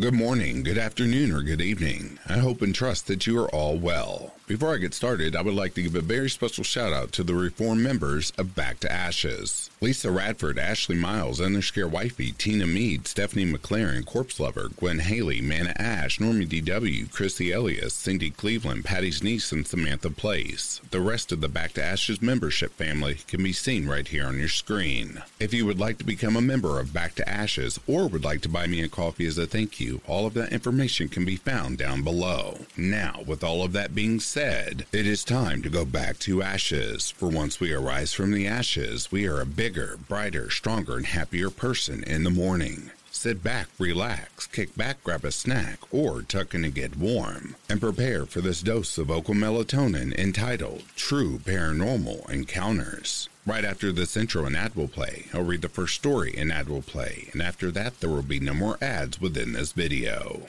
Good morning, good afternoon, or good evening. I hope and trust that you are all well. Before I get started, I would like to give a very special shout out to the reform members of Back to Ashes. Lisa Radford, Ashley Miles, Underscare Wifey, Tina Mead, Stephanie McLaren, Corpse Lover, Gwen Haley, Mana Ash, Normie DW, Chrissy Elias, Cindy Cleveland, Patty's niece, and Samantha Place. The rest of the Back to Ashes membership family can be seen right here on your screen. If you would like to become a member of Back to Ashes or would like to buy me a coffee as a thank you, all of that information can be found down below. Now, with all of that being said, it is time to go back to ashes. For once we arise from the ashes, we are a bigger, brighter, stronger, and happier person in the morning. Sit back, relax, kick back, grab a snack, or tuck in to get warm, and prepare for this dose of vocal melatonin entitled True Paranormal Encounters. Right after this intro, an ad will play. I'll read the first story, an ad will play, and after that, there will be no more ads within this video.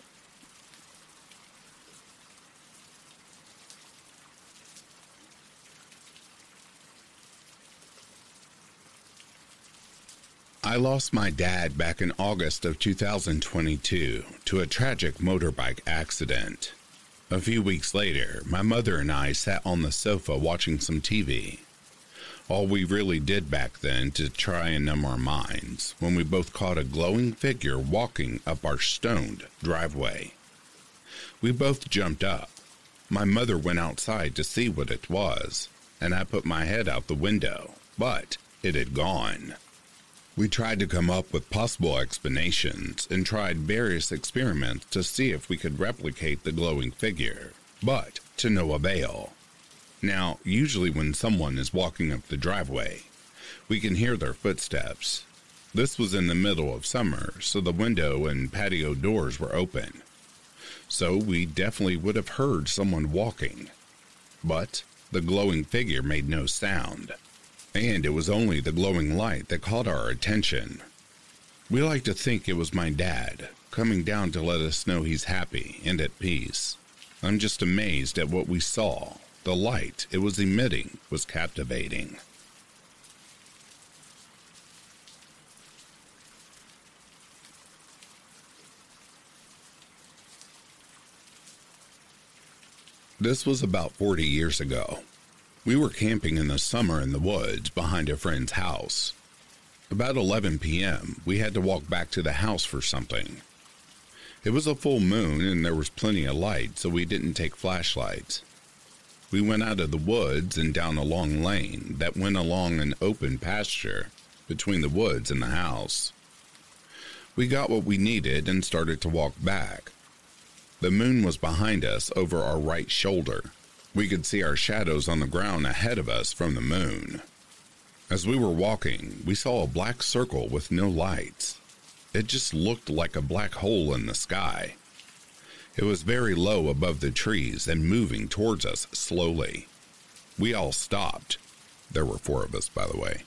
I lost my dad back in August of 2022 to a tragic motorbike accident. A few weeks later, my mother and I sat on the sofa watching some TV. All we really did back then to try and numb our minds when we both caught a glowing figure walking up our stoned driveway. We both jumped up. My mother went outside to see what it was, and I put my head out the window, but it had gone. We tried to come up with possible explanations and tried various experiments to see if we could replicate the glowing figure, but to no avail. Now, usually when someone is walking up the driveway, we can hear their footsteps. This was in the middle of summer, so the window and patio doors were open. So we definitely would have heard someone walking. But the glowing figure made no sound and it was only the glowing light that caught our attention. We like to think it was my dad coming down to let us know he's happy and at peace. I'm just amazed at what we saw. The light it was emitting was captivating. This was about 40 years ago. We were camping in the summer in the woods behind a friend's house. About 11 p.m., we had to walk back to the house for something. It was a full moon and there was plenty of light, so we didn't take flashlights. We went out of the woods and down a long lane that went along an open pasture between the woods and the house. We got what we needed and started to walk back. The moon was behind us over our right shoulder, we could see our shadows on the ground ahead of us from the moon. As we were walking, we saw a black circle with no lights. It just looked like a black hole in the sky. It was very low above the trees and moving towards us slowly. We all stopped. There were four of us, by the way,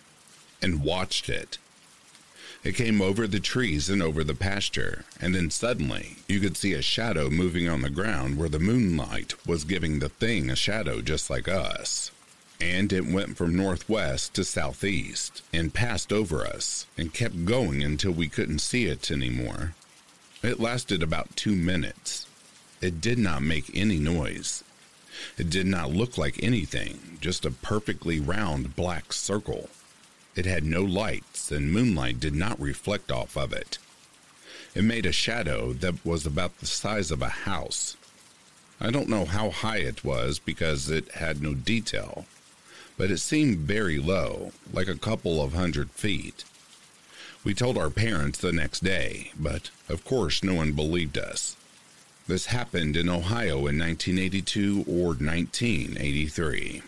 and watched it. It came over the trees and over the pasture, and then suddenly you could see a shadow moving on the ground where the moonlight was giving the thing a shadow just like us. And it went from northwest to southeast and passed over us and kept going until we couldn't see it anymore. It lasted about two minutes. It did not make any noise. It did not look like anything, just a perfectly round black circle. It had no lights, and moonlight did not reflect off of it. It made a shadow that was about the size of a house. I don't know how high it was because it had no detail, but it seemed very low, like a couple of hundred feet. We told our parents the next day, but of course no one believed us. This happened in Ohio in 1982 or 1983.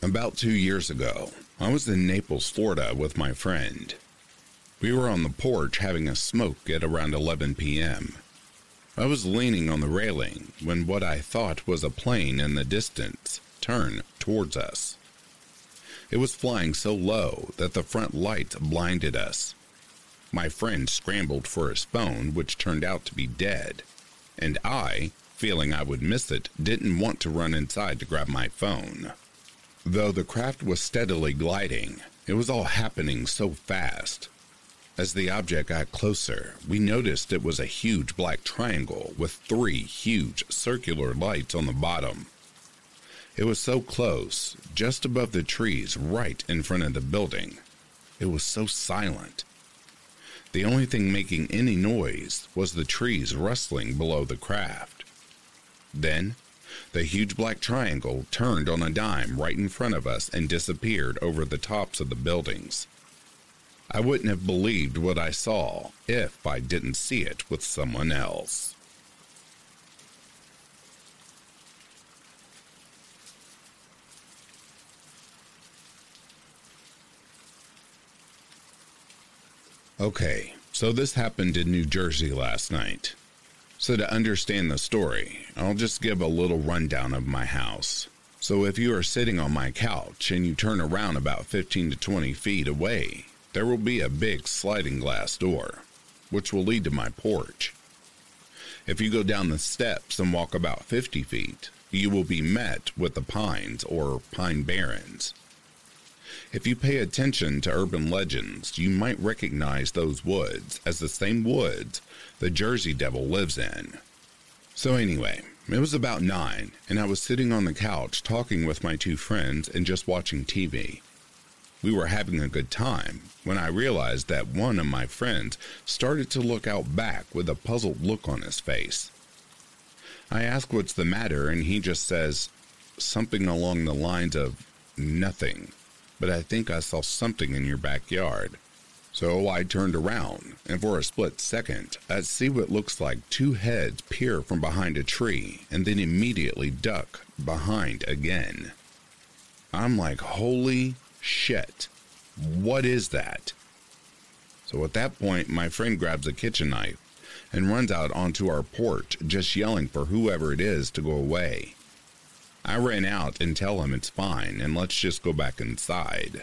About two years ago, I was in Naples, Florida with my friend. We were on the porch having a smoke at around 11 p.m. I was leaning on the railing when what I thought was a plane in the distance turned towards us. It was flying so low that the front lights blinded us. My friend scrambled for his phone, which turned out to be dead, and I feeling I would miss it, didn't want to run inside to grab my phone. Though the craft was steadily gliding, it was all happening so fast. As the object got closer, we noticed it was a huge black triangle with three huge circular lights on the bottom. It was so close, just above the trees right in front of the building. It was so silent. The only thing making any noise was the trees rustling below the craft. Then, the huge black triangle turned on a dime right in front of us and disappeared over the tops of the buildings. I wouldn't have believed what I saw if I didn't see it with someone else. Okay, so this happened in New Jersey last night. So, to understand the story, I'll just give a little rundown of my house. So, if you are sitting on my couch and you turn around about 15 to 20 feet away, there will be a big sliding glass door, which will lead to my porch. If you go down the steps and walk about 50 feet, you will be met with the pines or pine barrens. If you pay attention to urban legends, you might recognize those woods as the same woods the Jersey Devil lives in. So, anyway, it was about nine, and I was sitting on the couch talking with my two friends and just watching TV. We were having a good time when I realized that one of my friends started to look out back with a puzzled look on his face. I ask what's the matter, and he just says something along the lines of nothing, but I think I saw something in your backyard. So I turned around, and for a split second, I see what looks like two heads peer from behind a tree and then immediately duck behind again. I'm like, holy shit. What is that? So at that point, my friend grabs a kitchen knife and runs out onto our porch, just yelling for whoever it is to go away. I ran out and tell him it's fine and let's just go back inside.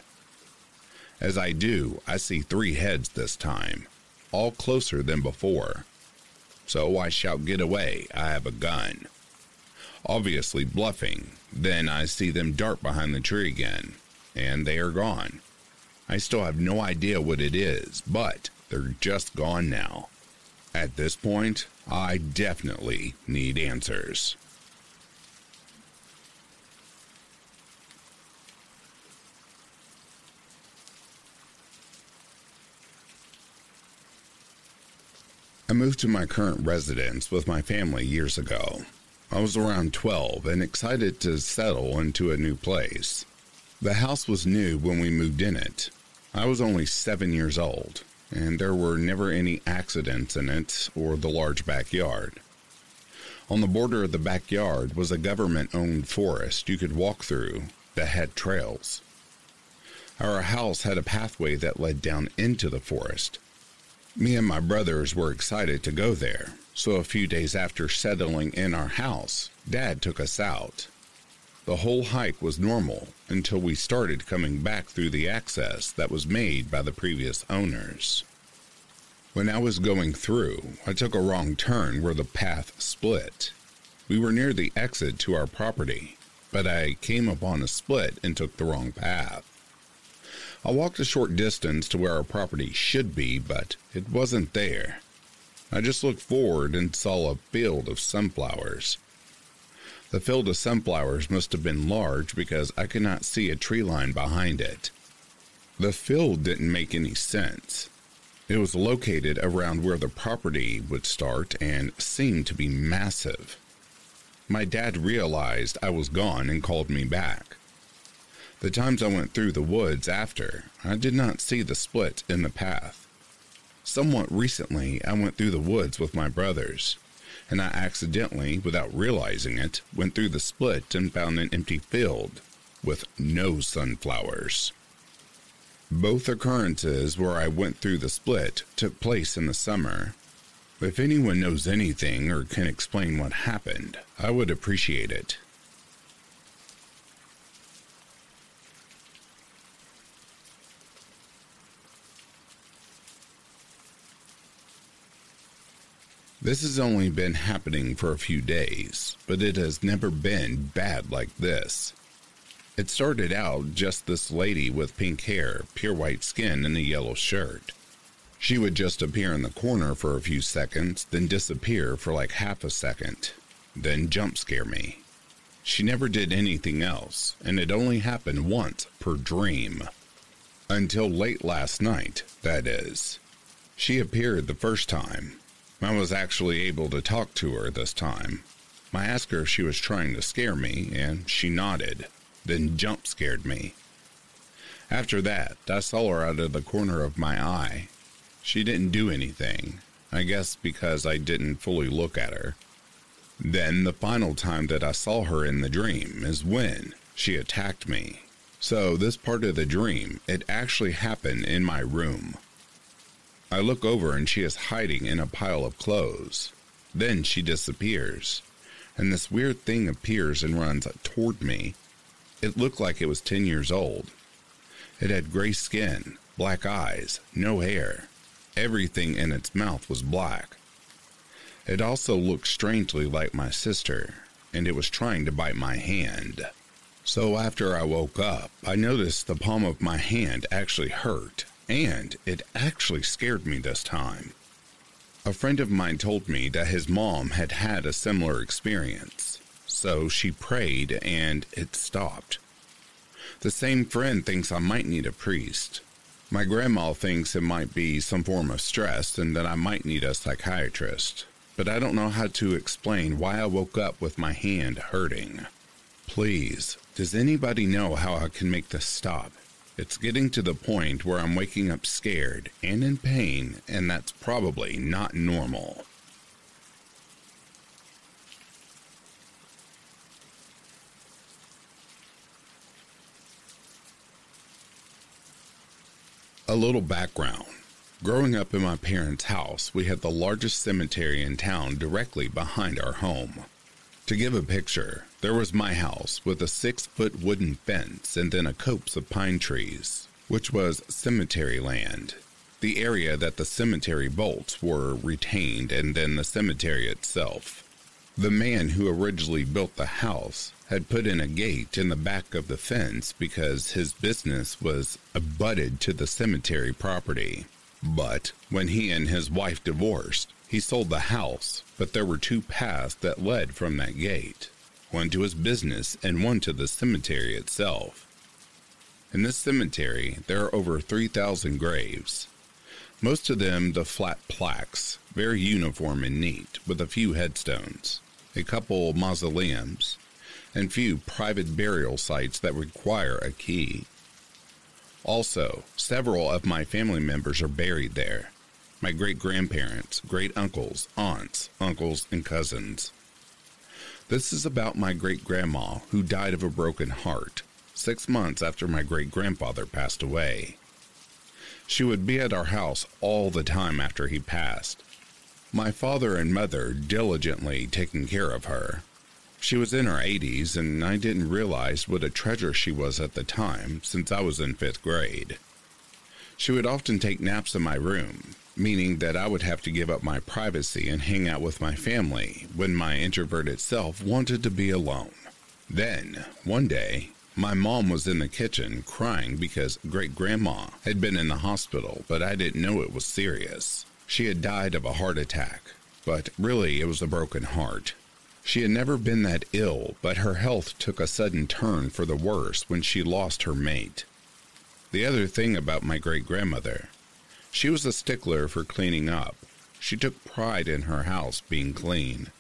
As I do, I see three heads this time, all closer than before. So I shout, Get away, I have a gun. Obviously bluffing, then I see them dart behind the tree again and they are gone. I still have no idea what it is, but they're just gone now. At this point, I definitely need answers. I moved to my current residence with my family years ago. I was around 12 and excited to settle into a new place. The house was new when we moved in it. I was only seven years old, and there were never any accidents in it or the large backyard. On the border of the backyard was a government owned forest you could walk through that had trails. Our house had a pathway that led down into the forest. Me and my brothers were excited to go there, so a few days after settling in our house, Dad took us out the whole hike was normal until we started coming back through the access that was made by the previous owners. When I was going through, I took a wrong turn where the path split. We were near the exit to our property, but I came upon a split and took the wrong path. I walked a short distance to where our property should be, but it wasn't there. I just looked forward and saw a field of sunflowers. The field of sunflowers must have been large because I could not see a tree line behind it. The field didn't make any sense. It was located around where the property would start and seemed to be massive. My dad realized I was gone and called me back. The times I went through the woods after, I did not see the split in the path. Somewhat recently, I went through the woods with my brothers and I accidentally, without realizing it, went through the split and found an empty field with no sunflowers. Both occurrences where I went through the split took place in the summer. If anyone knows anything or can explain what happened, I would appreciate it. This has only been happening for a few days, but it has never been bad like this. It started out just this lady with pink hair, pure white skin, and a yellow shirt. She would just appear in the corner for a few seconds, then disappear for like half a second, then jump scare me. She never did anything else, and it only happened once per dream. Until late last night, that is. She appeared the first time. I was actually able to talk to her this time. I asked her if she was trying to scare me, and she nodded then jump scared me. After that, I saw her out of the corner of my eye. She didn't do anything, I guess because I didn't fully look at her. Then the final time that I saw her in the dream is when she attacked me. So, this part of the dream, it actually happened in my room. I look over and she is hiding in a pile of clothes. Then she disappears, and this weird thing appears and runs toward me it looked like it was 10 years old. It had gray skin, black eyes, no hair. Everything in its mouth was black. It also looked strangely like my sister, and it was trying to bite my hand. So after I woke up, I noticed the palm of my hand actually hurt, and it actually scared me this time. A friend of mine told me that his mom had had a similar experience so she prayed and it stopped. The same friend thinks I might need a priest. My grandma thinks it might be some form of stress and that I might need a psychiatrist, but I don't know how to explain why I woke up with my hand hurting. Please, does anybody know how I can make this stop? It's getting to the point where I'm waking up scared and in pain, and that's probably not normal. A little background. Growing up in my parents' house, we had the largest cemetery in town directly behind our home. To give a picture, there was my house with a six foot wooden fence and then a copse of pine trees, which was cemetery land. The area that the cemetery bolts were retained, and then the cemetery itself. The man who originally built the house had put in a gate in the back of the fence because his business was abutted to the cemetery property. But when he and his wife divorced, he sold the house, but there were two paths that led from that gate one to his business and one to the cemetery itself. In this cemetery, there are over 3,000 graves. Most of them the flat plaques, very uniform and neat, with a few headstones, a couple mausoleums, and few private burial sites that require a key. Also, several of my family members are buried there my great grandparents, great uncles, aunts, uncles, and cousins. This is about my great grandma who died of a broken heart six months after my great grandfather passed away. She would be at our house all the time after he passed. My father and mother diligently taking care of her, she was in her 80s, and I didn't realize what a treasure she was at the time, since I was in fifth grade. She would often take naps in my room, meaning that I would have to give up my privacy and hang out with my family when my introverted self wanted to be alone. Then, one day, my mom was in the kitchen crying because great grandma had been in the hospital, but I didn't know it was serious. She had died of a heart attack, but really it was a broken heart. She had never been that ill, but her health took a sudden turn for the worse when she lost her mate. The other thing about my great grandmother, she was a stickler for cleaning up. She took pride in her house being clean.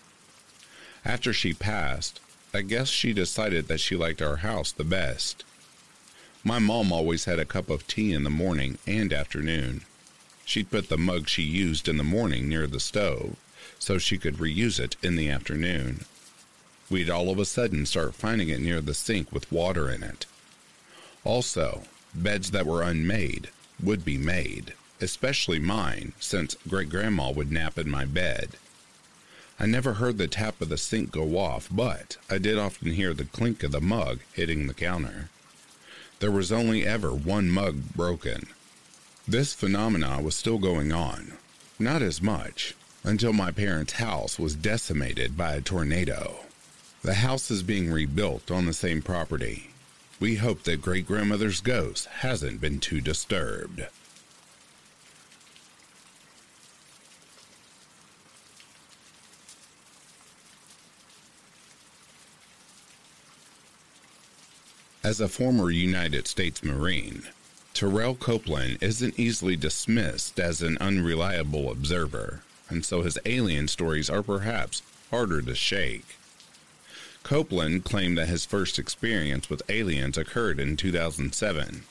After she passed, I guess she decided that she liked our house the best. My mom always had a cup of tea in the morning and afternoon. She'd put the mug she used in the morning near the stove, so she could reuse it in the afternoon. We'd all of a sudden start finding it near the sink with water in it. Also, beds that were unmade would be made, especially mine, since great grandma would nap in my bed. I never heard the tap of the sink go off, but I did often hear the clink of the mug hitting the counter. There was only ever one mug broken. This phenomena was still going on. Not as much, until my parents' house was decimated by a tornado. The house is being rebuilt on the same property. We hope that great grandmother's ghost hasn't been too disturbed. As a former United States Marine, Terrell Copeland isn't easily dismissed as an unreliable observer, and so his alien stories are perhaps harder to shake. Copeland claimed that his first experience with aliens occurred in 2007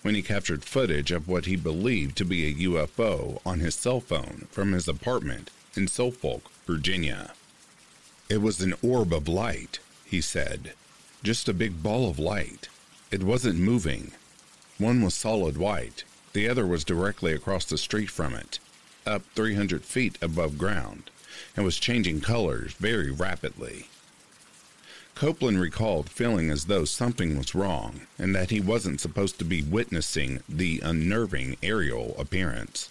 when he captured footage of what he believed to be a UFO on his cell phone from his apartment in Suffolk, Virginia. It was an orb of light, he said, just a big ball of light. It wasn't moving. One was solid white, the other was directly across the street from it, up 300 feet above ground, and was changing colors very rapidly. Copeland recalled feeling as though something was wrong and that he wasn't supposed to be witnessing the unnerving aerial appearance.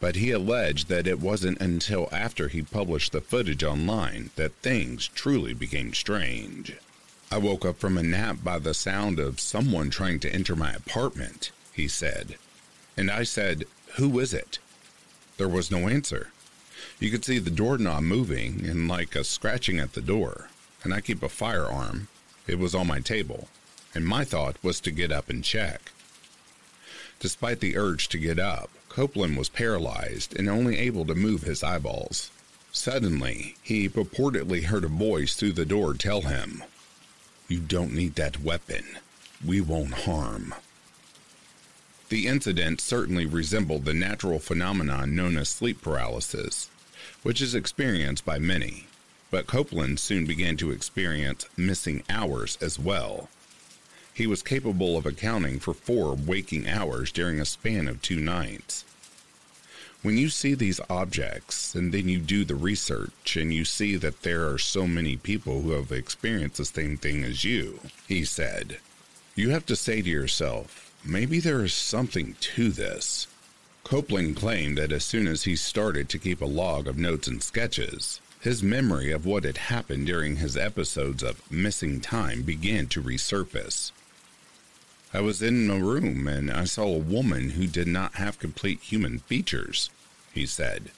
But he alleged that it wasn't until after he published the footage online that things truly became strange. I woke up from a nap by the sound of someone trying to enter my apartment, he said. And I said, Who is it? There was no answer. You could see the doorknob moving and like a scratching at the door, and I keep a firearm. It was on my table, and my thought was to get up and check. Despite the urge to get up, Copeland was paralyzed and only able to move his eyeballs. Suddenly, he purportedly heard a voice through the door tell him, you don't need that weapon. We won't harm. The incident certainly resembled the natural phenomenon known as sleep paralysis, which is experienced by many, but Copeland soon began to experience missing hours as well. He was capable of accounting for four waking hours during a span of two nights. When you see these objects and then you do the research and you see that there are so many people who have experienced the same thing as you, he said, you have to say to yourself, maybe there is something to this. Copeland claimed that as soon as he started to keep a log of notes and sketches, his memory of what had happened during his episodes of missing time began to resurface. I was in a room and I saw a woman who did not have complete human features he said.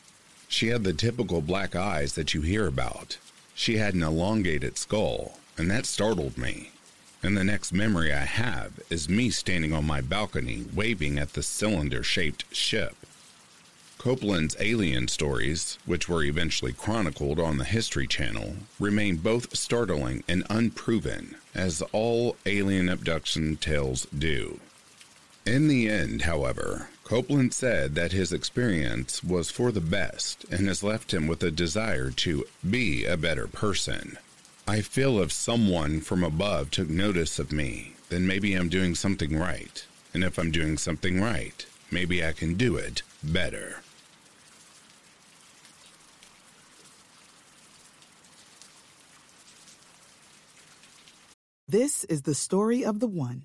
She had the typical black eyes that you hear about. She had an elongated skull, and that startled me. And the next memory I have is me standing on my balcony waving at the cylinder shaped ship. Copeland's alien stories, which were eventually chronicled on the History Channel, remain both startling and unproven, as all alien abduction tales do. In the end, however, Copeland said that his experience was for the best and has left him with a desire to be a better person. I feel if someone from above took notice of me, then maybe I'm doing something right. And if I'm doing something right, maybe I can do it better. This is the story of the one.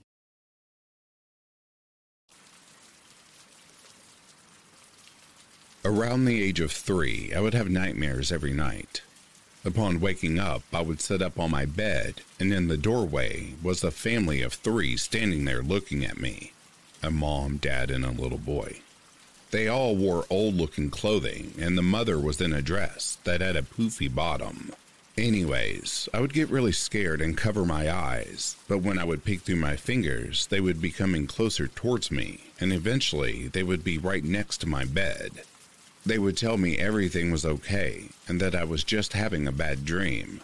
Around the age of three, I would have nightmares every night. Upon waking up, I would sit up on my bed, and in the doorway was a family of three standing there looking at me a mom, dad, and a little boy. They all wore old looking clothing, and the mother was in a dress that had a poofy bottom. Anyways, I would get really scared and cover my eyes, but when I would peek through my fingers, they would be coming closer towards me, and eventually they would be right next to my bed. They would tell me everything was okay and that I was just having a bad dream.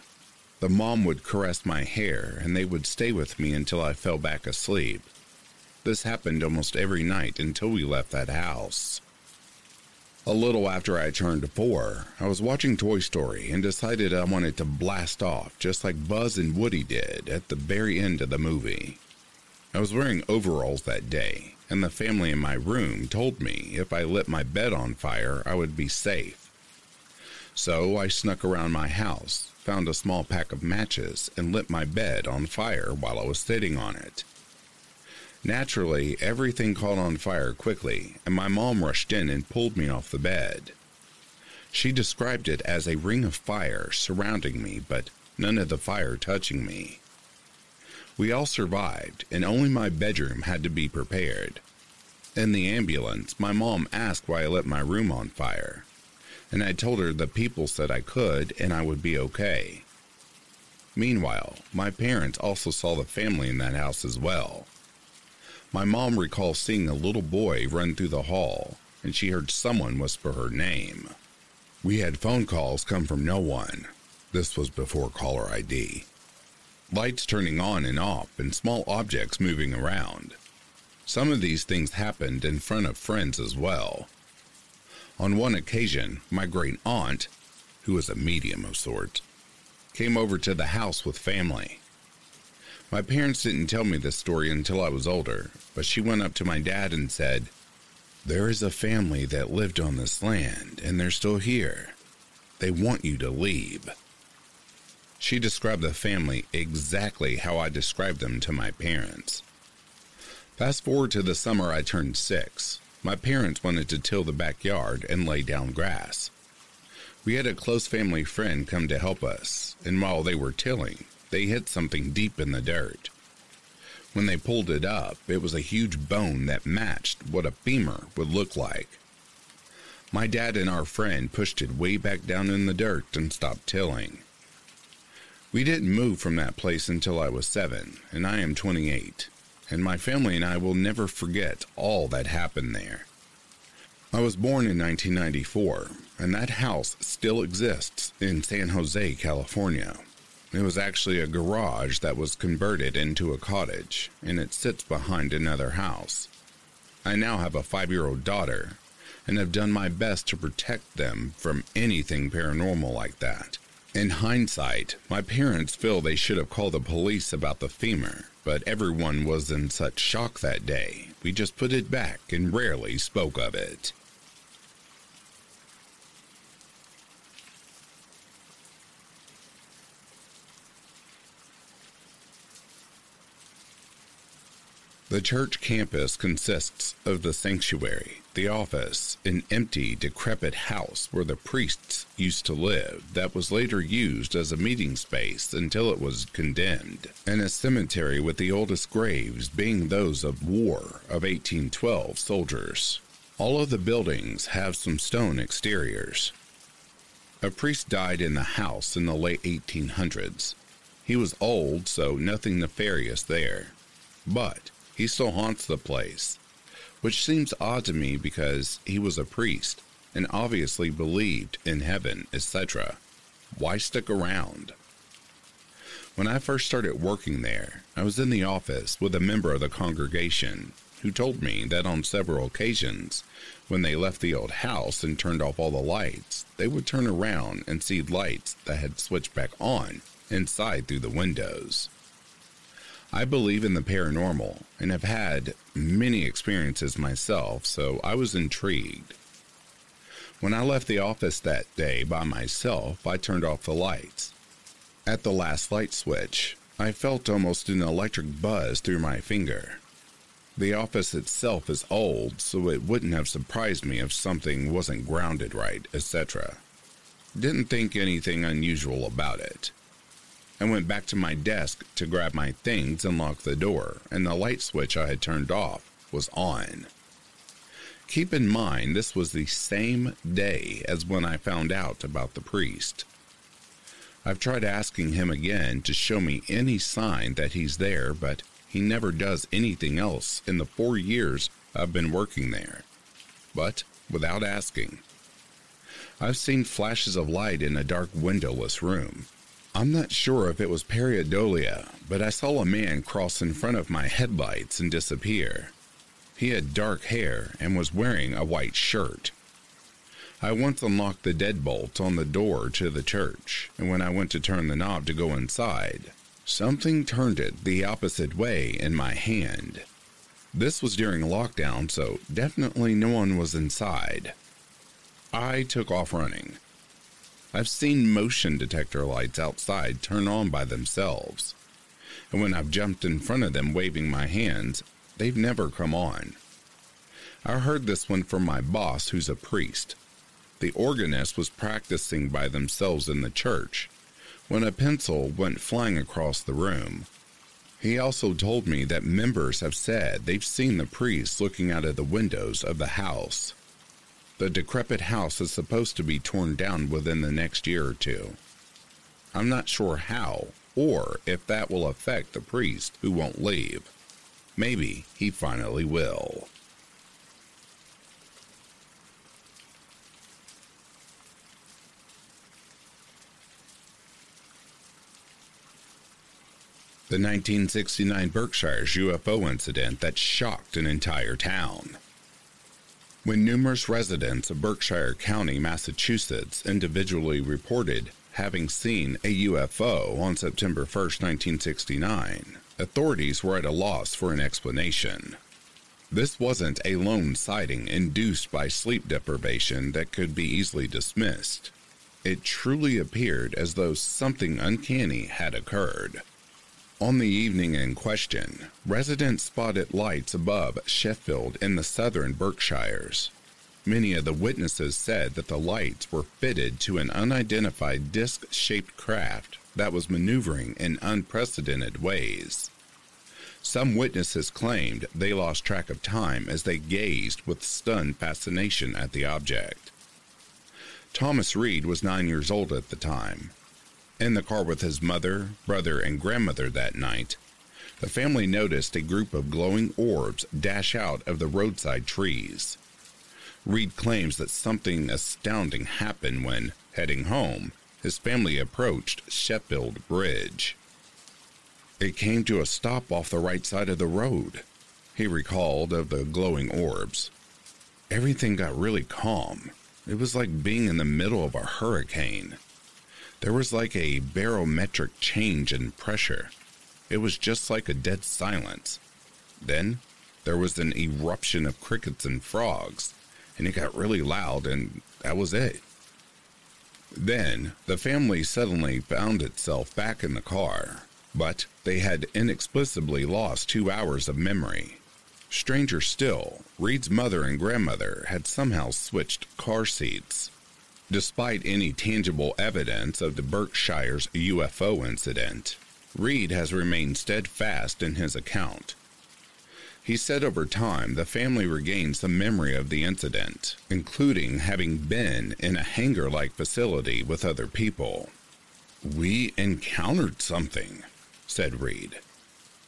The mom would caress my hair and they would stay with me until I fell back asleep. This happened almost every night until we left that house. A little after I turned four, I was watching Toy Story and decided I wanted to blast off just like Buzz and Woody did at the very end of the movie. I was wearing overalls that day, and the family in my room told me if I lit my bed on fire, I would be safe. So I snuck around my house, found a small pack of matches, and lit my bed on fire while I was sitting on it. Naturally, everything caught on fire quickly, and my mom rushed in and pulled me off the bed. She described it as a ring of fire surrounding me, but none of the fire touching me. We all survived, and only my bedroom had to be prepared. In the ambulance, my mom asked why I lit my room on fire, and I told her the people said I could and I would be okay. Meanwhile, my parents also saw the family in that house as well. My mom recalls seeing a little boy run through the hall, and she heard someone whisper her name. We had phone calls come from no one. This was before caller ID lights turning on and off, and small objects moving around. Some of these things happened in front of friends as well. On one occasion, my great aunt, who was a medium of sorts, came over to the house with family. My parents didn't tell me this story until I was older, but she went up to my dad and said, There is a family that lived on this land, and they're still here. They want you to leave. She described the family exactly how I described them to my parents. Fast forward to the summer I turned six. My parents wanted to till the backyard and lay down grass. We had a close family friend come to help us, and while they were tilling, they hit something deep in the dirt. When they pulled it up, it was a huge bone that matched what a femur would look like. My dad and our friend pushed it way back down in the dirt and stopped tilling. We didn't move from that place until I was seven, and I am 28, and my family and I will never forget all that happened there. I was born in 1994, and that house still exists in San Jose, California. It was actually a garage that was converted into a cottage, and it sits behind another house. I now have a five year old daughter, and have done my best to protect them from anything paranormal like that. In hindsight, my parents feel they should have called the police about the femur, but everyone was in such shock that day, we just put it back and rarely spoke of it. The church campus consists of the sanctuary, the office, an empty, decrepit house where the priests used to live that was later used as a meeting space until it was condemned, and a cemetery with the oldest graves being those of war of 1812 soldiers. All of the buildings have some stone exteriors. A priest died in the house in the late 1800s. He was old, so nothing nefarious there. But he still haunts the place, which seems odd to me because he was a priest and obviously believed in heaven, etc. Why stick around? When I first started working there, I was in the office with a member of the congregation who told me that on several occasions, when they left the old house and turned off all the lights, they would turn around and see lights that had switched back on inside through the windows. I believe in the paranormal and have had many experiences myself, so I was intrigued. When I left the office that day by myself, I turned off the lights. At the last light switch, I felt almost an electric buzz through my finger. The office itself is old, so it wouldn't have surprised me if something wasn't grounded right, etc. Didn't think anything unusual about it. I went back to my desk to grab my things and lock the door, and the light switch I had turned off was on. Keep in mind, this was the same day as when I found out about the priest. I've tried asking him again to show me any sign that he's there, but he never does anything else in the four years I've been working there. But without asking, I've seen flashes of light in a dark windowless room, I'm not sure if it was pareidolia, but I saw a man cross in front of my headlights and disappear. He had dark hair and was wearing a white shirt. I once unlocked the deadbolt on the door to the church, and when I went to turn the knob to go inside, something turned it the opposite way in my hand. This was during lockdown, so definitely no one was inside. I took off running. I've seen motion detector lights outside turn on by themselves, and when I've jumped in front of them waving my hands, they've never come on. I heard this one from my boss, who's a priest. The organist was practicing by themselves in the church when a pencil went flying across the room. He also told me that members have said they've seen the priest looking out of the windows of the house. The decrepit house is supposed to be torn down within the next year or two. I'm not sure how or if that will affect the priest who won't leave. Maybe he finally will. the 1969 Berkshires UFO incident that shocked an entire town. When numerous residents of Berkshire County, Massachusetts, individually reported having seen a UFO on September 1, 1969, authorities were at a loss for an explanation. This wasn't a lone sighting induced by sleep deprivation that could be easily dismissed. It truly appeared as though something uncanny had occurred. On the evening in question, residents spotted lights above Sheffield in the southern Berkshires. Many of the witnesses said that the lights were fitted to an unidentified disc shaped craft that was maneuvering in unprecedented ways. Some witnesses claimed they lost track of time as they gazed with stunned fascination at the object. Thomas Reed was nine years old at the time in the car with his mother, brother, and grandmother that night, the family noticed a group of glowing orbs dash out of the roadside trees. Reed claims that something astounding happened when, heading home, his family approached Sheffield Bridge. It came to a stop off the right side of the road, he recalled of the glowing orbs. Everything got really calm. It was like being in the middle of a hurricane. There was like a barometric change in pressure. It was just like a dead silence. Then there was an eruption of crickets and frogs, and it got really loud, and that was it. Then the family suddenly found itself back in the car, but they had inexplicably lost two hours of memory. Stranger still, Reed's mother and grandmother had somehow switched car seats. Despite any tangible evidence of the Berkshires UFO incident, Reed has remained steadfast in his account. He said over time the family regained some memory of the incident, including having been in a hangar like facility with other people. We encountered something, said Reed.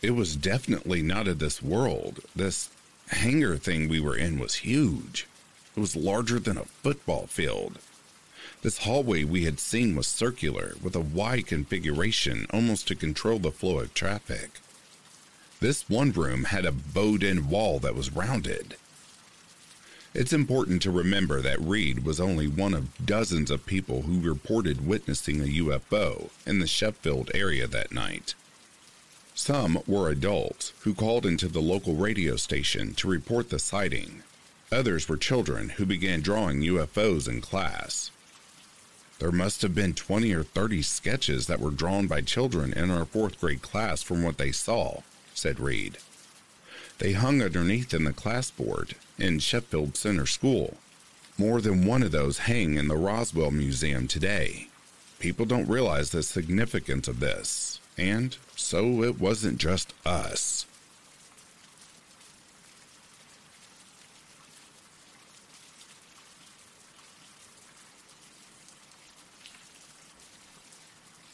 It was definitely not of this world. This hangar thing we were in was huge. It was larger than a football field this hallway we had seen was circular, with a wide configuration almost to control the flow of traffic. This one room had a bowed in wall that was rounded. It's important to remember that Reed was only one of dozens of people who reported witnessing a UFO in the Sheffield area that night. Some were adults who called into the local radio station to report the sighting. Others were children who began drawing UFOs in class. There must have been 20 or 30 sketches that were drawn by children in our fourth grade class from what they saw, said Reed. They hung underneath in the class board in Sheffield Center School. More than one of those hang in the Roswell Museum today. People don't realize the significance of this, and so it wasn't just us.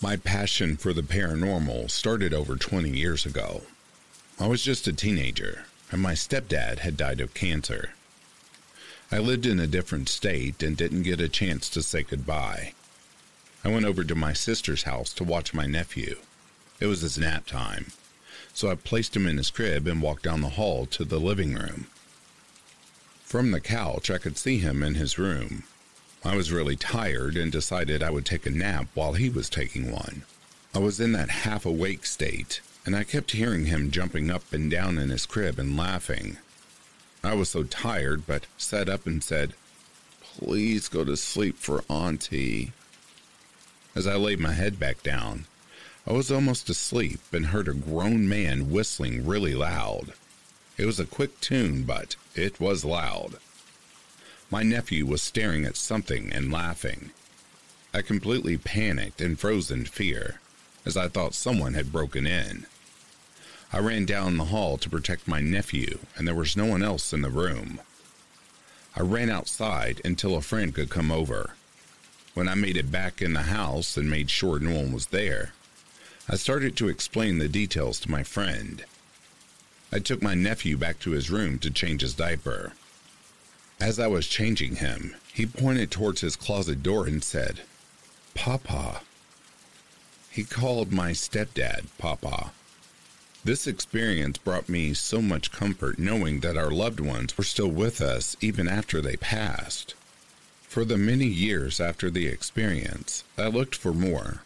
My passion for the paranormal started over 20 years ago. I was just a teenager, and my stepdad had died of cancer. I lived in a different state and didn't get a chance to say goodbye. I went over to my sister's house to watch my nephew. It was his nap time, so I placed him in his crib and walked down the hall to the living room. From the couch, I could see him in his room. I was really tired and decided I would take a nap while he was taking one. I was in that half awake state, and I kept hearing him jumping up and down in his crib and laughing. I was so tired, but sat up and said, Please go to sleep for Auntie. As I laid my head back down, I was almost asleep and heard a grown man whistling really loud. It was a quick tune, but it was loud. My nephew was staring at something and laughing. I completely panicked and froze in fear, as I thought someone had broken in. I ran down the hall to protect my nephew, and there was no one else in the room. I ran outside until a friend could come over. When I made it back in the house and made sure no one was there, I started to explain the details to my friend. I took my nephew back to his room to change his diaper. As I was changing him, he pointed towards his closet door and said, Papa. He called my stepdad Papa. This experience brought me so much comfort knowing that our loved ones were still with us even after they passed. For the many years after the experience, I looked for more.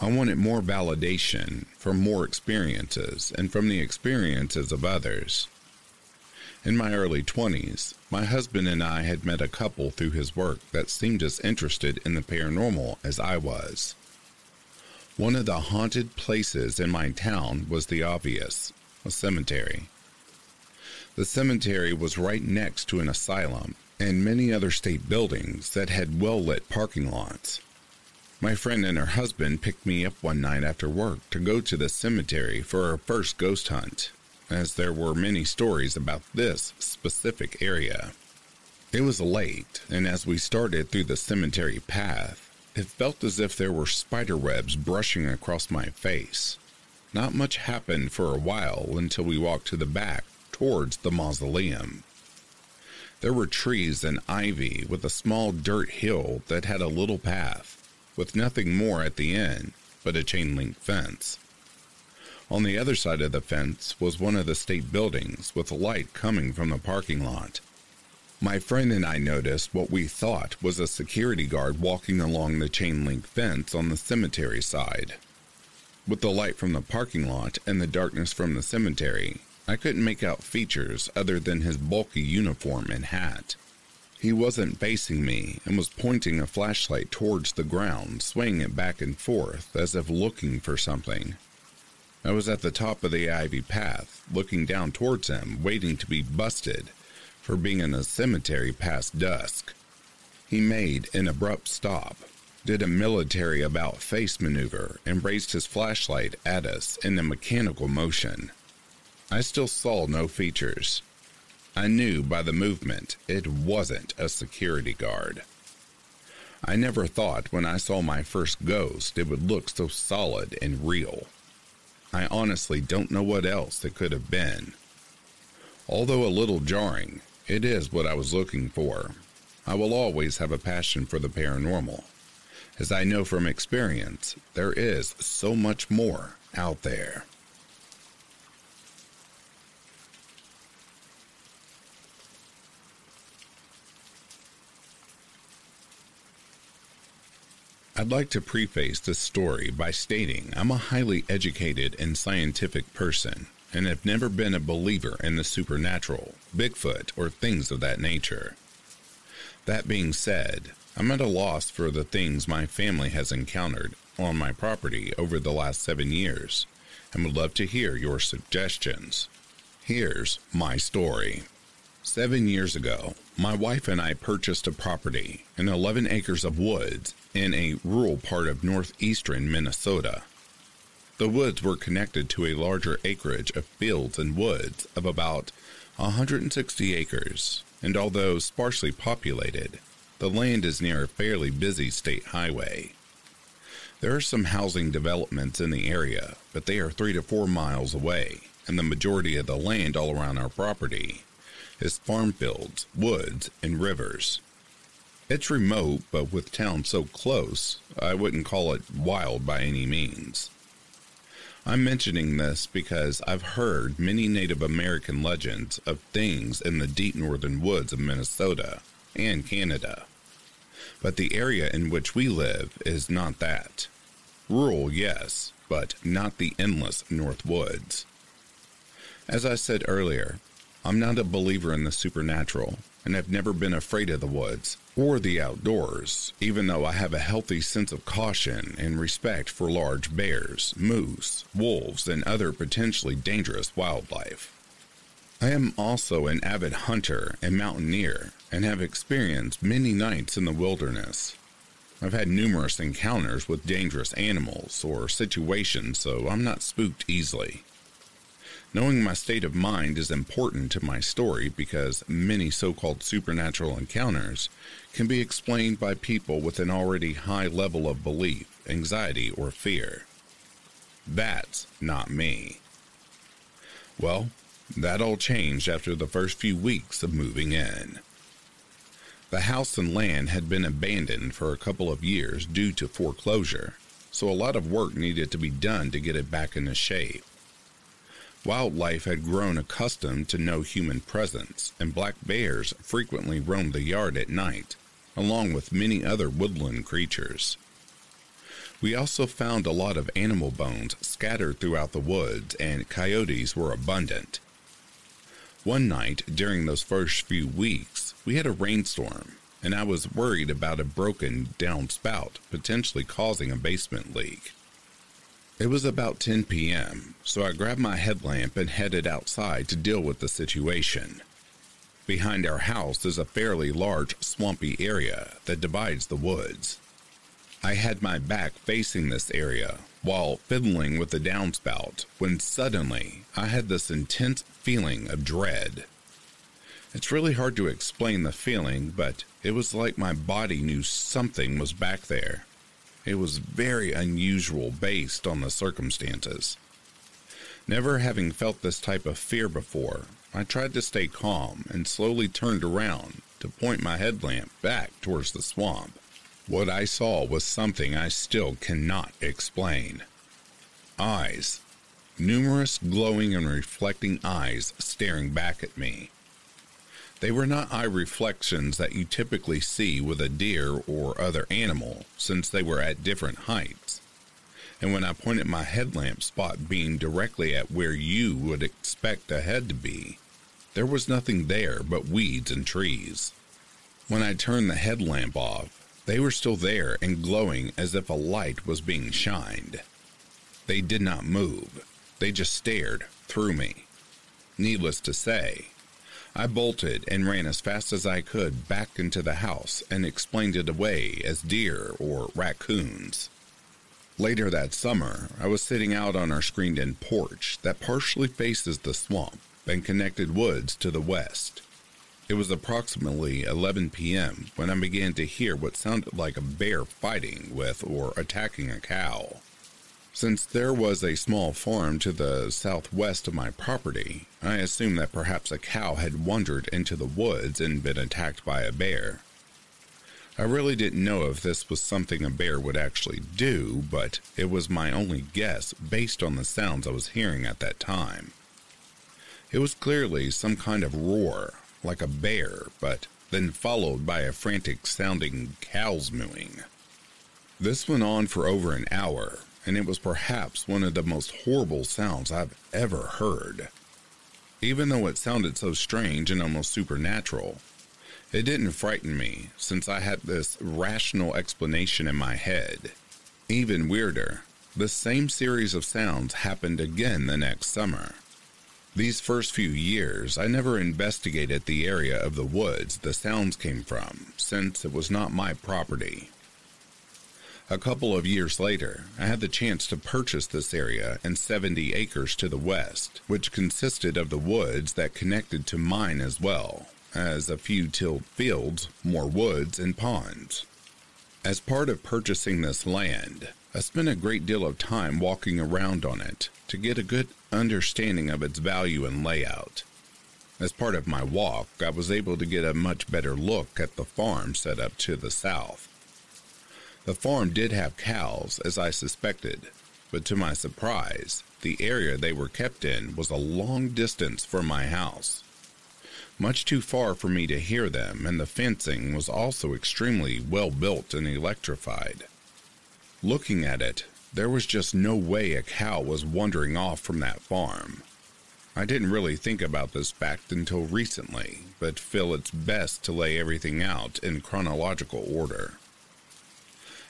I wanted more validation from more experiences and from the experiences of others. In my early 20s, my husband and I had met a couple through his work that seemed as interested in the paranormal as I was. One of the haunted places in my town was the obvious a cemetery. The cemetery was right next to an asylum and many other state buildings that had well lit parking lots. My friend and her husband picked me up one night after work to go to the cemetery for our first ghost hunt as there were many stories about this specific area. It was late, and as we started through the cemetery path, it felt as if there were spider webs brushing across my face. Not much happened for a while until we walked to the back towards the mausoleum. There were trees and ivy with a small dirt hill that had a little path, with nothing more at the end but a chain link fence. On the other side of the fence was one of the state buildings with a light coming from the parking lot. My friend and I noticed what we thought was a security guard walking along the chain link fence on the cemetery side. With the light from the parking lot and the darkness from the cemetery, I couldn't make out features other than his bulky uniform and hat. He wasn't facing me and was pointing a flashlight towards the ground, swaying it back and forth as if looking for something. I was at the top of the ivy path, looking down towards him, waiting to be busted for being in a cemetery past dusk. He made an abrupt stop, did a military about face maneuver, and raised his flashlight at us in a mechanical motion. I still saw no features. I knew by the movement it wasn't a security guard. I never thought when I saw my first ghost it would look so solid and real. I honestly don't know what else it could have been. Although a little jarring, it is what I was looking for. I will always have a passion for the paranormal, as I know from experience there is so much more out there. I'd like to preface this story by stating I'm a highly educated and scientific person and have never been a believer in the supernatural, Bigfoot, or things of that nature. That being said, I'm at a loss for the things my family has encountered on my property over the last seven years and would love to hear your suggestions. Here's my story. Seven years ago, my wife and I purchased a property in 11 acres of woods in a rural part of northeastern Minnesota. The woods were connected to a larger acreage of fields and woods of about 160 acres, and although sparsely populated, the land is near a fairly busy state highway. There are some housing developments in the area, but they are three to four miles away, and the majority of the land all around our property is farm fields, woods, and rivers. It's remote, but with town so close, I wouldn't call it wild by any means. I'm mentioning this because I've heard many Native American legends of things in the deep northern woods of Minnesota and Canada. But the area in which we live is not that. Rural, yes, but not the endless North Woods. As I said earlier, I'm not a believer in the supernatural and have never been afraid of the woods or the outdoors, even though I have a healthy sense of caution and respect for large bears, moose, wolves, and other potentially dangerous wildlife. I am also an avid hunter and mountaineer and have experienced many nights in the wilderness. I've had numerous encounters with dangerous animals or situations, so I'm not spooked easily. Knowing my state of mind is important to my story because many so called supernatural encounters can be explained by people with an already high level of belief, anxiety, or fear. That's not me. Well, that all changed after the first few weeks of moving in. The house and land had been abandoned for a couple of years due to foreclosure, so a lot of work needed to be done to get it back into shape. Wildlife had grown accustomed to no human presence, and black bears frequently roamed the yard at night, along with many other woodland creatures. We also found a lot of animal bones scattered throughout the woods, and coyotes were abundant. One night during those first few weeks, we had a rainstorm, and I was worried about a broken downspout potentially causing a basement leak. It was about 10 p.m., so I grabbed my headlamp and headed outside to deal with the situation. Behind our house is a fairly large swampy area that divides the woods. I had my back facing this area while fiddling with the downspout when suddenly I had this intense feeling of dread. It's really hard to explain the feeling, but it was like my body knew something was back there. It was very unusual based on the circumstances. Never having felt this type of fear before, I tried to stay calm and slowly turned around to point my headlamp back towards the swamp. What I saw was something I still cannot explain. Eyes. Numerous glowing and reflecting eyes staring back at me. They were not eye reflections that you typically see with a deer or other animal, since they were at different heights. And when I pointed my headlamp spot beam directly at where you would expect a head to be, there was nothing there but weeds and trees. When I turned the headlamp off, they were still there and glowing as if a light was being shined. They did not move, they just stared through me. Needless to say, I bolted and ran as fast as I could back into the house and explained it away as deer or raccoons. Later that summer, I was sitting out on our screened in porch that partially faces the swamp and connected woods to the west. It was approximately 11 p.m. when I began to hear what sounded like a bear fighting with or attacking a cow. Since there was a small farm to the southwest of my property, I assumed that perhaps a cow had wandered into the woods and been attacked by a bear. I really didn't know if this was something a bear would actually do, but it was my only guess based on the sounds I was hearing at that time. It was clearly some kind of roar, like a bear, but then followed by a frantic sounding cow's mooing. This went on for over an hour, and it was perhaps one of the most horrible sounds I've ever heard. Even though it sounded so strange and almost supernatural, it didn't frighten me since I had this rational explanation in my head. Even weirder, the same series of sounds happened again the next summer. These first few years, I never investigated the area of the woods the sounds came from, since it was not my property. A couple of years later, I had the chance to purchase this area and 70 acres to the west, which consisted of the woods that connected to mine as well, as a few tilled fields, more woods, and ponds. As part of purchasing this land, I spent a great deal of time walking around on it to get a good understanding of its value and layout. As part of my walk, I was able to get a much better look at the farm set up to the south. The farm did have cows, as I suspected, but to my surprise, the area they were kept in was a long distance from my house. much too far for me to hear them, and the fencing was also extremely well built and electrified. Looking at it, there was just no way a cow was wandering off from that farm. I didn't really think about this fact until recently, but feel it's best to lay everything out in chronological order.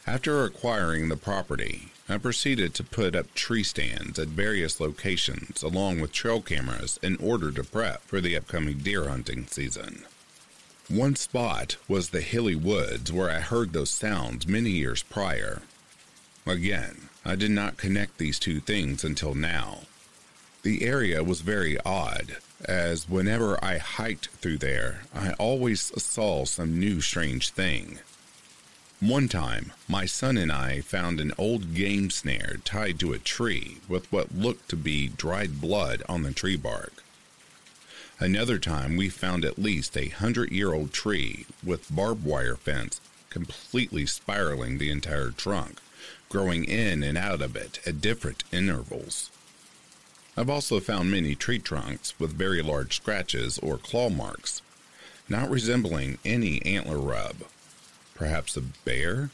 After acquiring the property, I proceeded to put up tree stands at various locations along with trail cameras in order to prep for the upcoming deer hunting season. One spot was the hilly woods where I heard those sounds many years prior. Again, I did not connect these two things until now. The area was very odd, as whenever I hiked through there, I always saw some new strange thing. One time, my son and I found an old game snare tied to a tree with what looked to be dried blood on the tree bark. Another time, we found at least a hundred year old tree with barbed wire fence completely spiraling the entire trunk, growing in and out of it at different intervals. I've also found many tree trunks with very large scratches or claw marks, not resembling any antler rub Perhaps a bear?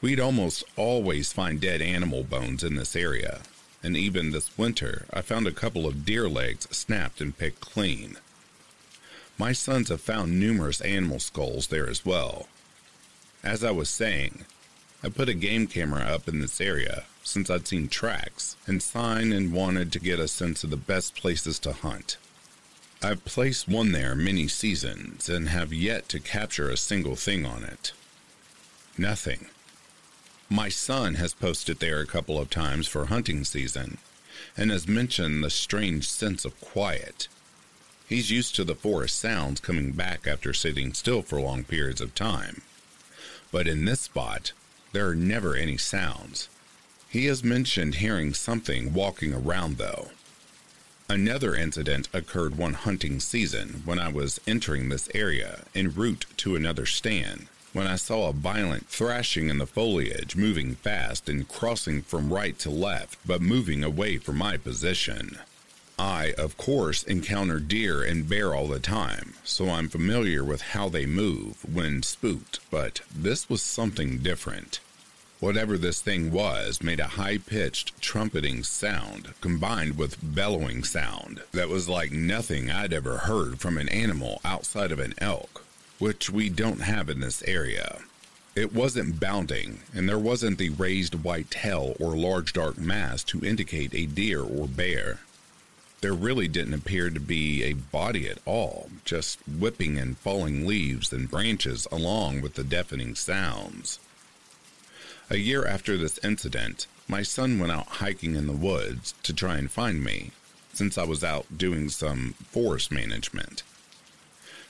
We'd almost always find dead animal bones in this area, and even this winter I found a couple of deer legs snapped and picked clean. My sons have found numerous animal skulls there as well. As I was saying, I put a game camera up in this area since I'd seen tracks and sign and wanted to get a sense of the best places to hunt. I've placed one there many seasons and have yet to capture a single thing on it. Nothing. My son has posted there a couple of times for hunting season and has mentioned the strange sense of quiet. He's used to the forest sounds coming back after sitting still for long periods of time. But in this spot, there are never any sounds. He has mentioned hearing something walking around, though. Another incident occurred one hunting season when I was entering this area en route to another stand when I saw a violent thrashing in the foliage moving fast and crossing from right to left but moving away from my position. I, of course, encounter deer and bear all the time, so I'm familiar with how they move when spooked, but this was something different. Whatever this thing was made a high pitched trumpeting sound combined with bellowing sound that was like nothing I'd ever heard from an animal outside of an elk, which we don't have in this area. It wasn't bounding, and there wasn't the raised white tail or large dark mass to indicate a deer or bear. There really didn't appear to be a body at all, just whipping and falling leaves and branches along with the deafening sounds. A year after this incident, my son went out hiking in the woods to try and find me, since I was out doing some forest management.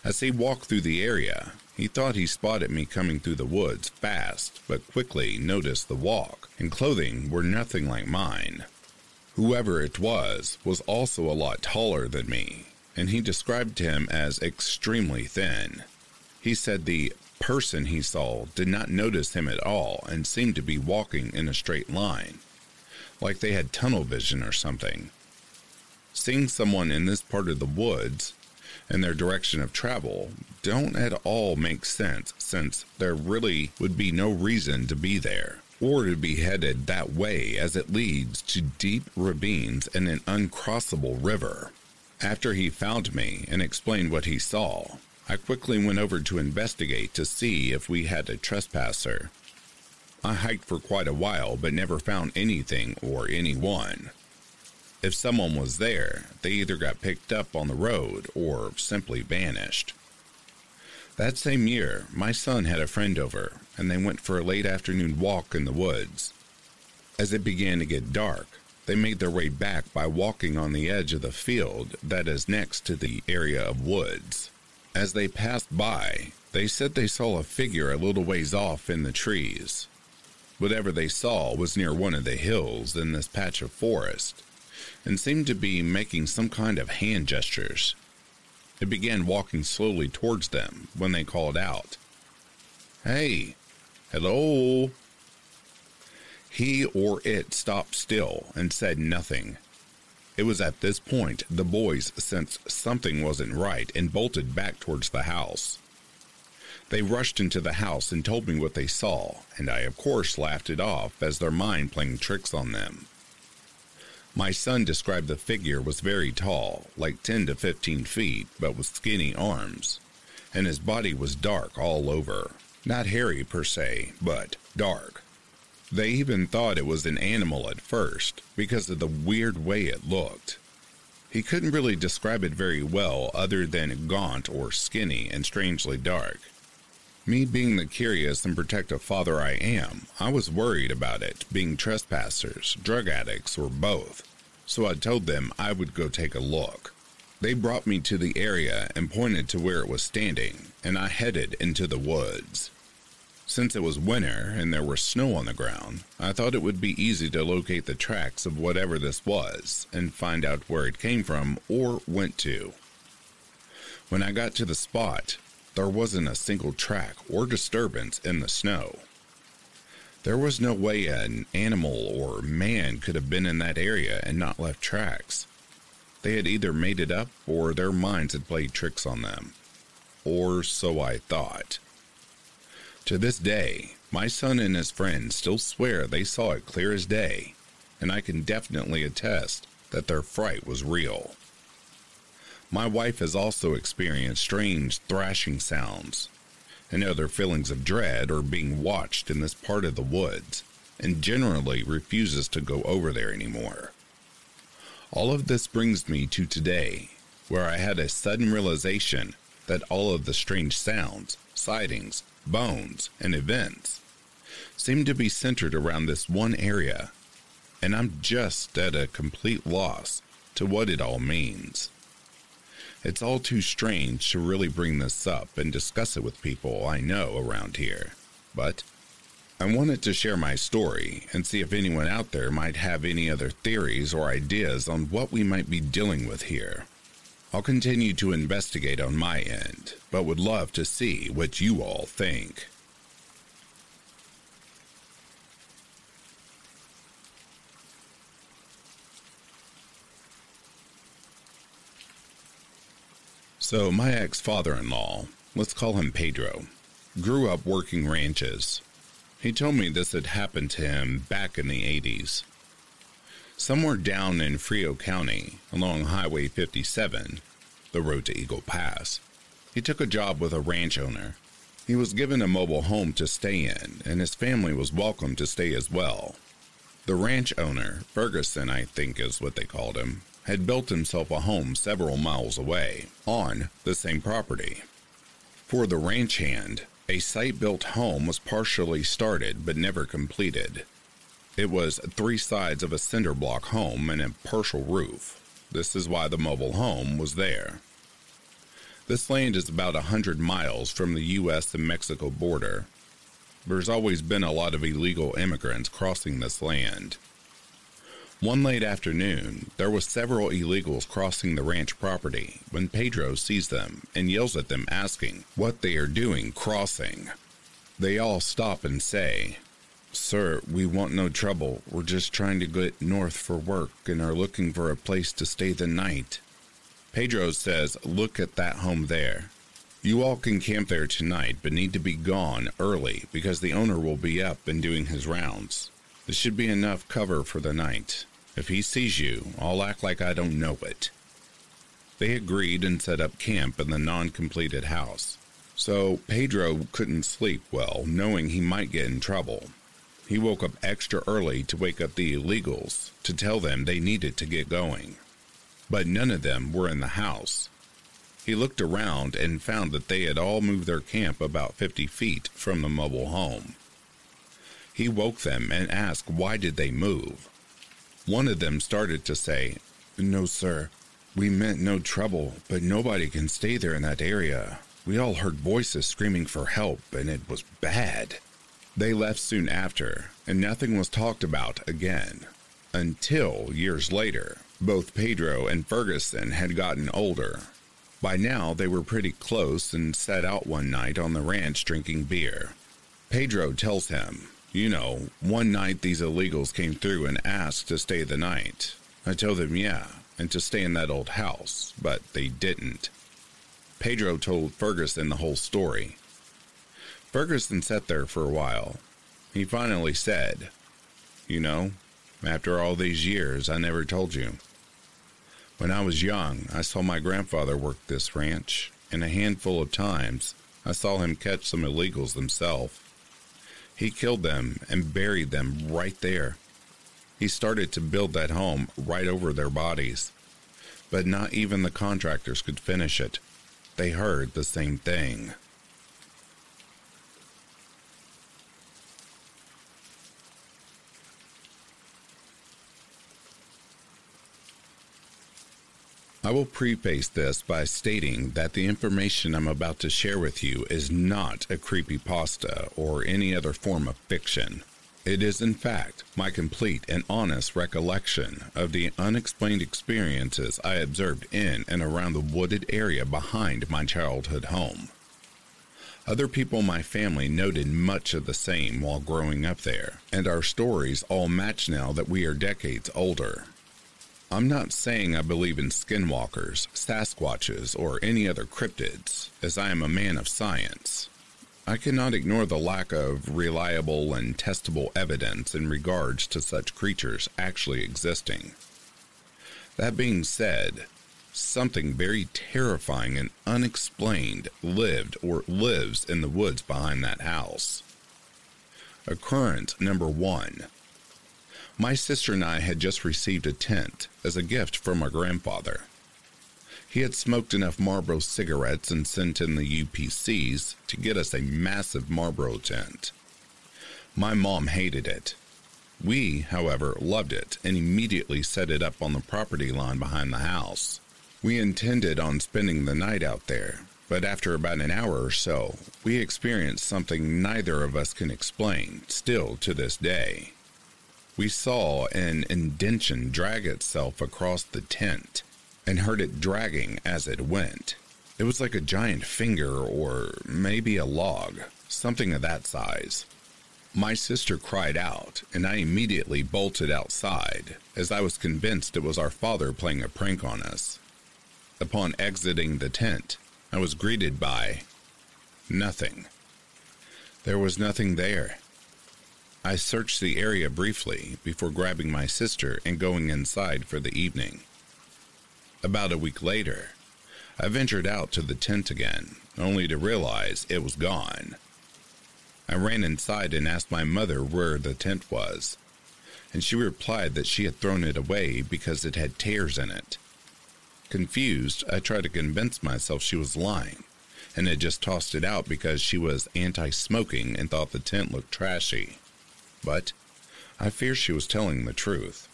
As he walked through the area, he thought he spotted me coming through the woods fast, but quickly noticed the walk and clothing were nothing like mine. Whoever it was was also a lot taller than me, and he described him as extremely thin. He said the person he saw did not notice him at all and seemed to be walking in a straight line, like they had tunnel vision or something. Seeing someone in this part of the woods and their direction of travel don't at all make sense since there really would be no reason to be there or to be headed that way as it leads to deep ravines and an uncrossable river. After he found me and explained what he saw, I quickly went over to investigate to see if we had a trespasser. I hiked for quite a while but never found anything or anyone. If someone was there, they either got picked up on the road or simply vanished. That same year, my son had a friend over, and they went for a late afternoon walk in the woods. As it began to get dark, they made their way back by walking on the edge of the field that is next to the area of woods. As they passed by, they said they saw a figure a little ways off in the trees. Whatever they saw was near one of the hills in this patch of forest and seemed to be making some kind of hand gestures. It began walking slowly towards them when they called out, Hey, hello. He or it stopped still and said nothing. It was at this point the boys sensed something wasn't right and bolted back towards the house. They rushed into the house and told me what they saw, and I, of course, laughed it off as their mind playing tricks on them. My son described the figure was very tall, like 10 to 15 feet, but with skinny arms, and his body was dark all over. Not hairy per se, but dark. They even thought it was an animal at first because of the weird way it looked. He couldn't really describe it very well other than gaunt or skinny and strangely dark. Me being the curious and protective father I am, I was worried about it being trespassers, drug addicts, or both, so I told them I would go take a look. They brought me to the area and pointed to where it was standing, and I headed into the woods. Since it was winter and there was snow on the ground, I thought it would be easy to locate the tracks of whatever this was and find out where it came from or went to. When I got to the spot, there wasn't a single track or disturbance in the snow. There was no way an animal or man could have been in that area and not left tracks. They had either made it up or their minds had played tricks on them. Or so I thought. To this day, my son and his friends still swear they saw it clear as day, and I can definitely attest that their fright was real. My wife has also experienced strange thrashing sounds and other feelings of dread or being watched in this part of the woods, and generally refuses to go over there anymore. All of this brings me to today, where I had a sudden realization that all of the strange sounds, sightings, bones, and events seem to be centered around this one area, and I'm just at a complete loss to what it all means. It's all too strange to really bring this up and discuss it with people I know around here. But I wanted to share my story and see if anyone out there might have any other theories or ideas on what we might be dealing with here. I'll continue to investigate on my end, but would love to see what you all think. So, my ex father in law, let's call him Pedro, grew up working ranches. He told me this had happened to him back in the 80s. Somewhere down in Frio County, along Highway 57, the road to Eagle Pass, he took a job with a ranch owner. He was given a mobile home to stay in, and his family was welcome to stay as well. The ranch owner, Ferguson, I think is what they called him, had built himself a home several miles away, on the same property. For the ranch hand, a site built home was partially started but never completed. It was three sides of a cinder block home and a partial roof. This is why the mobile home was there. This land is about a hundred miles from the U.S. and Mexico border. There's always been a lot of illegal immigrants crossing this land. One late afternoon, there were several illegals crossing the ranch property when Pedro sees them and yells at them asking what they are doing crossing. They all stop and say, Sir, we want no trouble. We're just trying to get north for work and are looking for a place to stay the night. Pedro says, Look at that home there. You all can camp there tonight, but need to be gone early because the owner will be up and doing his rounds. This should be enough cover for the night. If he sees you, I'll act like I don't know it. They agreed and set up camp in the non completed house. So Pedro couldn't sleep well, knowing he might get in trouble. He woke up extra early to wake up the illegals to tell them they needed to get going. But none of them were in the house. He looked around and found that they had all moved their camp about 50 feet from the mobile home. He woke them and asked why did they move. One of them started to say, No, sir. We meant no trouble, but nobody can stay there in that area. We all heard voices screaming for help, and it was bad. They left soon after, and nothing was talked about again. Until years later, both Pedro and Ferguson had gotten older. By now, they were pretty close and sat out one night on the ranch drinking beer. Pedro tells him you know, one night these illegals came through and asked to stay the night. I told them yeah, and to stay in that old house, but they didn't. Pedro told Ferguson the whole story. Ferguson sat there for a while. He finally said, You know, after all these years, I never told you. When I was young, I saw my grandfather work this ranch, and a handful of times I saw him catch some illegals himself. He killed them and buried them right there. He started to build that home right over their bodies. But not even the contractors could finish it. They heard the same thing. I will preface this by stating that the information I'm about to share with you is not a creepy pasta or any other form of fiction. It is, in fact, my complete and honest recollection of the unexplained experiences I observed in and around the wooded area behind my childhood home. Other people in my family noted much of the same while growing up there, and our stories all match now that we are decades older. I'm not saying I believe in skinwalkers, Sasquatches, or any other cryptids, as I am a man of science. I cannot ignore the lack of reliable and testable evidence in regards to such creatures actually existing. That being said, something very terrifying and unexplained lived or lives in the woods behind that house. Occurrence number one my sister and I had just received a tent as a gift from our grandfather. He had smoked enough Marlboro cigarettes and sent in the UPCs to get us a massive Marlboro tent. My mom hated it. We, however, loved it and immediately set it up on the property line behind the house. We intended on spending the night out there, but after about an hour or so, we experienced something neither of us can explain, still to this day we saw an indention drag itself across the tent and heard it dragging as it went. It was like a giant finger or maybe a log, something of that size. My sister cried out, and I immediately bolted outside, as I was convinced it was our father playing a prank on us. Upon exiting the tent, I was greeted by nothing. There was nothing there. I searched the area briefly before grabbing my sister and going inside for the evening. About a week later, I ventured out to the tent again, only to realize it was gone. I ran inside and asked my mother where the tent was, and she replied that she had thrown it away because it had tears in it. Confused, I tried to convince myself she was lying and had just tossed it out because she was anti smoking and thought the tent looked trashy but I fear she was telling the truth.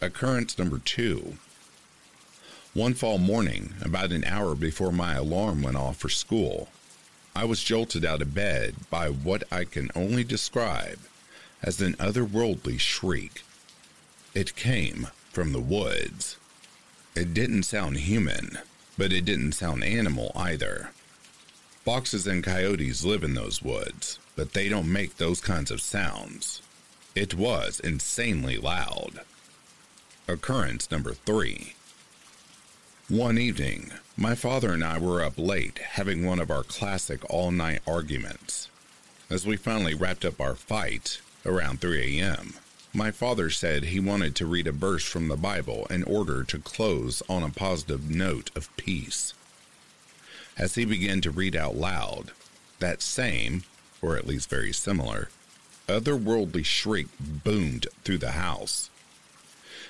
Occurrence number two. One fall morning, about an hour before my alarm went off for school, I was jolted out of bed by what I can only describe as an otherworldly shriek. It came from the woods. It didn't sound human, but it didn't sound animal either. Foxes and coyotes live in those woods, but they don't make those kinds of sounds. It was insanely loud. Occurrence number three. One evening, my father and I were up late having one of our classic all night arguments. As we finally wrapped up our fight, around 3 a.m., my father said he wanted to read a verse from the Bible in order to close on a positive note of peace. As he began to read out loud, that same or at least very similar, otherworldly shriek boomed through the house.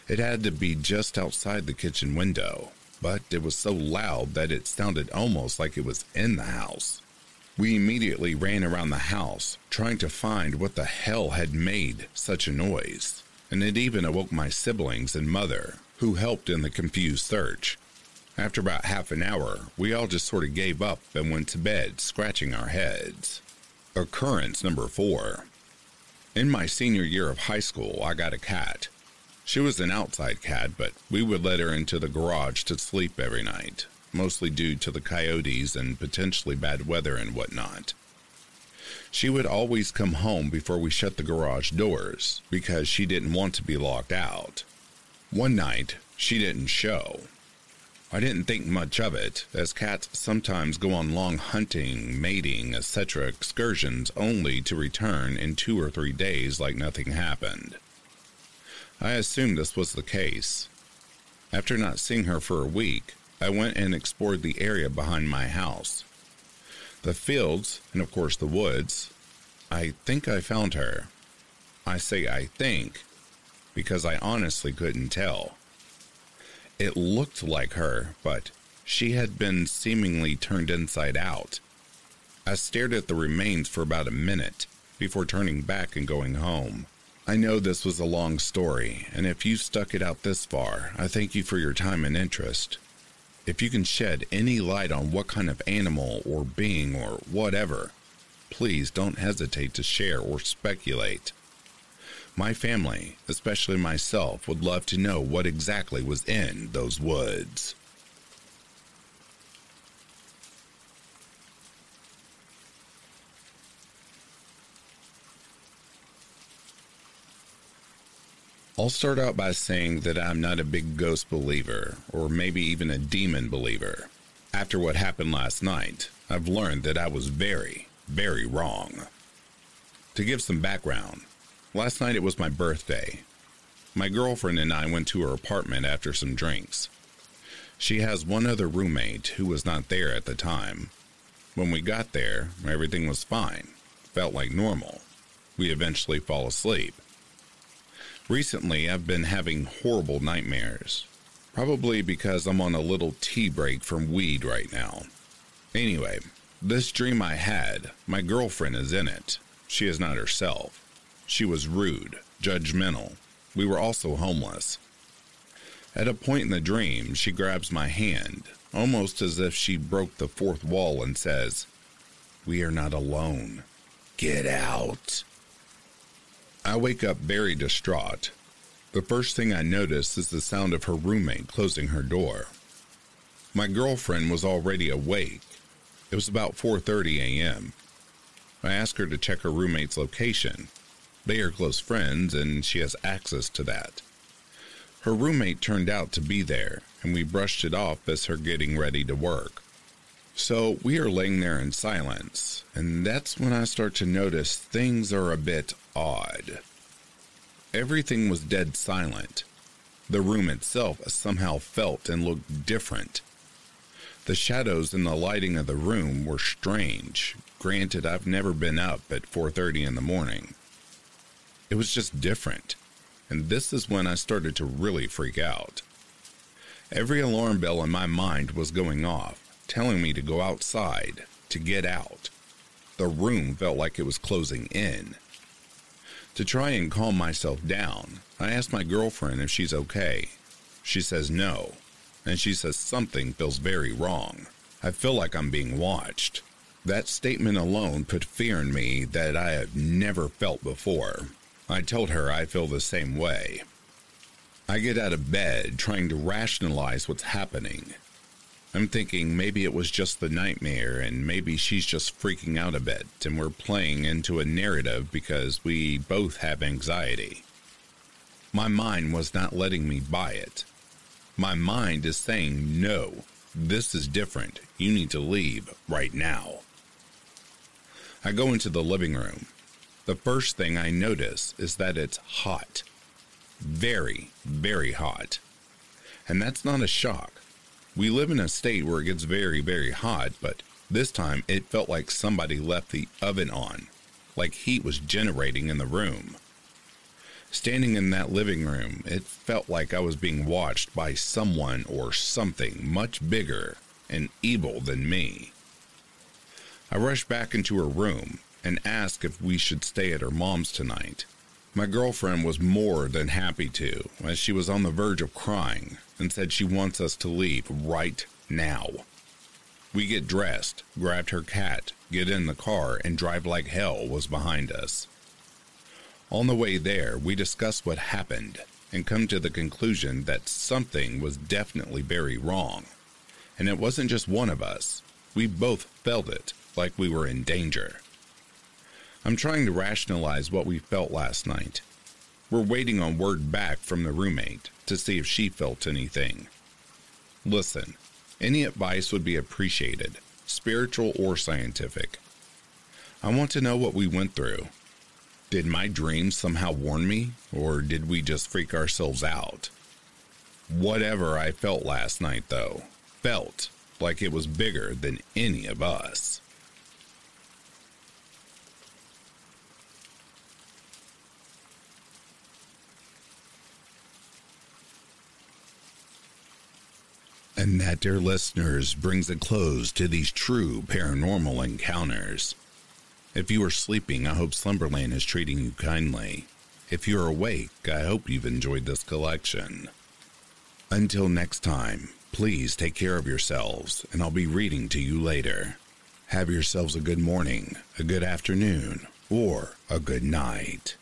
It had to be just outside the kitchen window, but it was so loud that it sounded almost like it was in the house. We immediately ran around the house, trying to find what the hell had made such a noise, and it even awoke my siblings and mother, who helped in the confused search. After about half an hour, we all just sort of gave up and went to bed, scratching our heads. Occurrence number four. In my senior year of high school, I got a cat. She was an outside cat, but we would let her into the garage to sleep every night, mostly due to the coyotes and potentially bad weather and whatnot. She would always come home before we shut the garage doors because she didn't want to be locked out. One night, she didn't show. I didn't think much of it, as cats sometimes go on long hunting, mating, etc. excursions only to return in two or three days like nothing happened. I assumed this was the case. After not seeing her for a week, I went and explored the area behind my house. The fields, and of course the woods. I think I found her. I say I think because I honestly couldn't tell. It looked like her, but she had been seemingly turned inside out. I stared at the remains for about a minute before turning back and going home. I know this was a long story, and if you stuck it out this far, I thank you for your time and interest. If you can shed any light on what kind of animal or being or whatever, please don't hesitate to share or speculate. My family, especially myself, would love to know what exactly was in those woods. I'll start out by saying that I'm not a big ghost believer, or maybe even a demon believer. After what happened last night, I've learned that I was very, very wrong. To give some background, Last night it was my birthday. My girlfriend and I went to her apartment after some drinks. She has one other roommate who was not there at the time. When we got there, everything was fine, felt like normal. We eventually fall asleep. Recently, I've been having horrible nightmares, probably because I'm on a little tea break from weed right now. Anyway, this dream I had, my girlfriend is in it. She is not herself. She was rude, judgmental. We were also homeless. At a point in the dream, she grabs my hand, almost as if she broke the fourth wall, and says, We are not alone. Get out. I wake up very distraught. The first thing I notice is the sound of her roommate closing her door. My girlfriend was already awake. It was about 4:30 a.m. I ask her to check her roommate's location, they are close friends, and she has access to that. Her roommate turned out to be there, and we brushed it off as her getting ready to work. So we are laying there in silence, and that's when I start to notice things are a bit odd. Everything was dead silent. The room itself somehow felt and looked different. The shadows and the lighting of the room were strange. Granted, I've never been up at 4:30 in the morning. It was just different. And this is when I started to really freak out. Every alarm bell in my mind was going off, telling me to go outside, to get out. The room felt like it was closing in. To try and calm myself down, I asked my girlfriend if she's okay. She says no, and she says something feels very wrong. I feel like I'm being watched. That statement alone put fear in me that I have never felt before. I told her I feel the same way. I get out of bed trying to rationalize what's happening. I'm thinking maybe it was just the nightmare and maybe she's just freaking out a bit and we're playing into a narrative because we both have anxiety. My mind was not letting me buy it. My mind is saying, no, this is different. You need to leave right now. I go into the living room the first thing I notice is that it's hot. Very, very hot. And that's not a shock. We live in a state where it gets very, very hot, but this time it felt like somebody left the oven on, like heat was generating in the room. Standing in that living room, it felt like I was being watched by someone or something much bigger and evil than me. I rushed back into her room and asked if we should stay at her mom's tonight. My girlfriend was more than happy to, as she was on the verge of crying and said she wants us to leave right now. We get dressed, grabbed her cat, get in the car, and drive like hell was behind us. On the way there, we discuss what happened and come to the conclusion that something was definitely very wrong. And it wasn't just one of us, we both felt it like we were in danger. I'm trying to rationalize what we felt last night. We're waiting on word back from the roommate to see if she felt anything. Listen, any advice would be appreciated, spiritual or scientific. I want to know what we went through. Did my dreams somehow warn me, or did we just freak ourselves out? Whatever I felt last night, though, felt like it was bigger than any of us. And that, dear listeners, brings a close to these true paranormal encounters. If you are sleeping, I hope Slumberland is treating you kindly. If you are awake, I hope you've enjoyed this collection. Until next time, please take care of yourselves, and I'll be reading to you later. Have yourselves a good morning, a good afternoon, or a good night.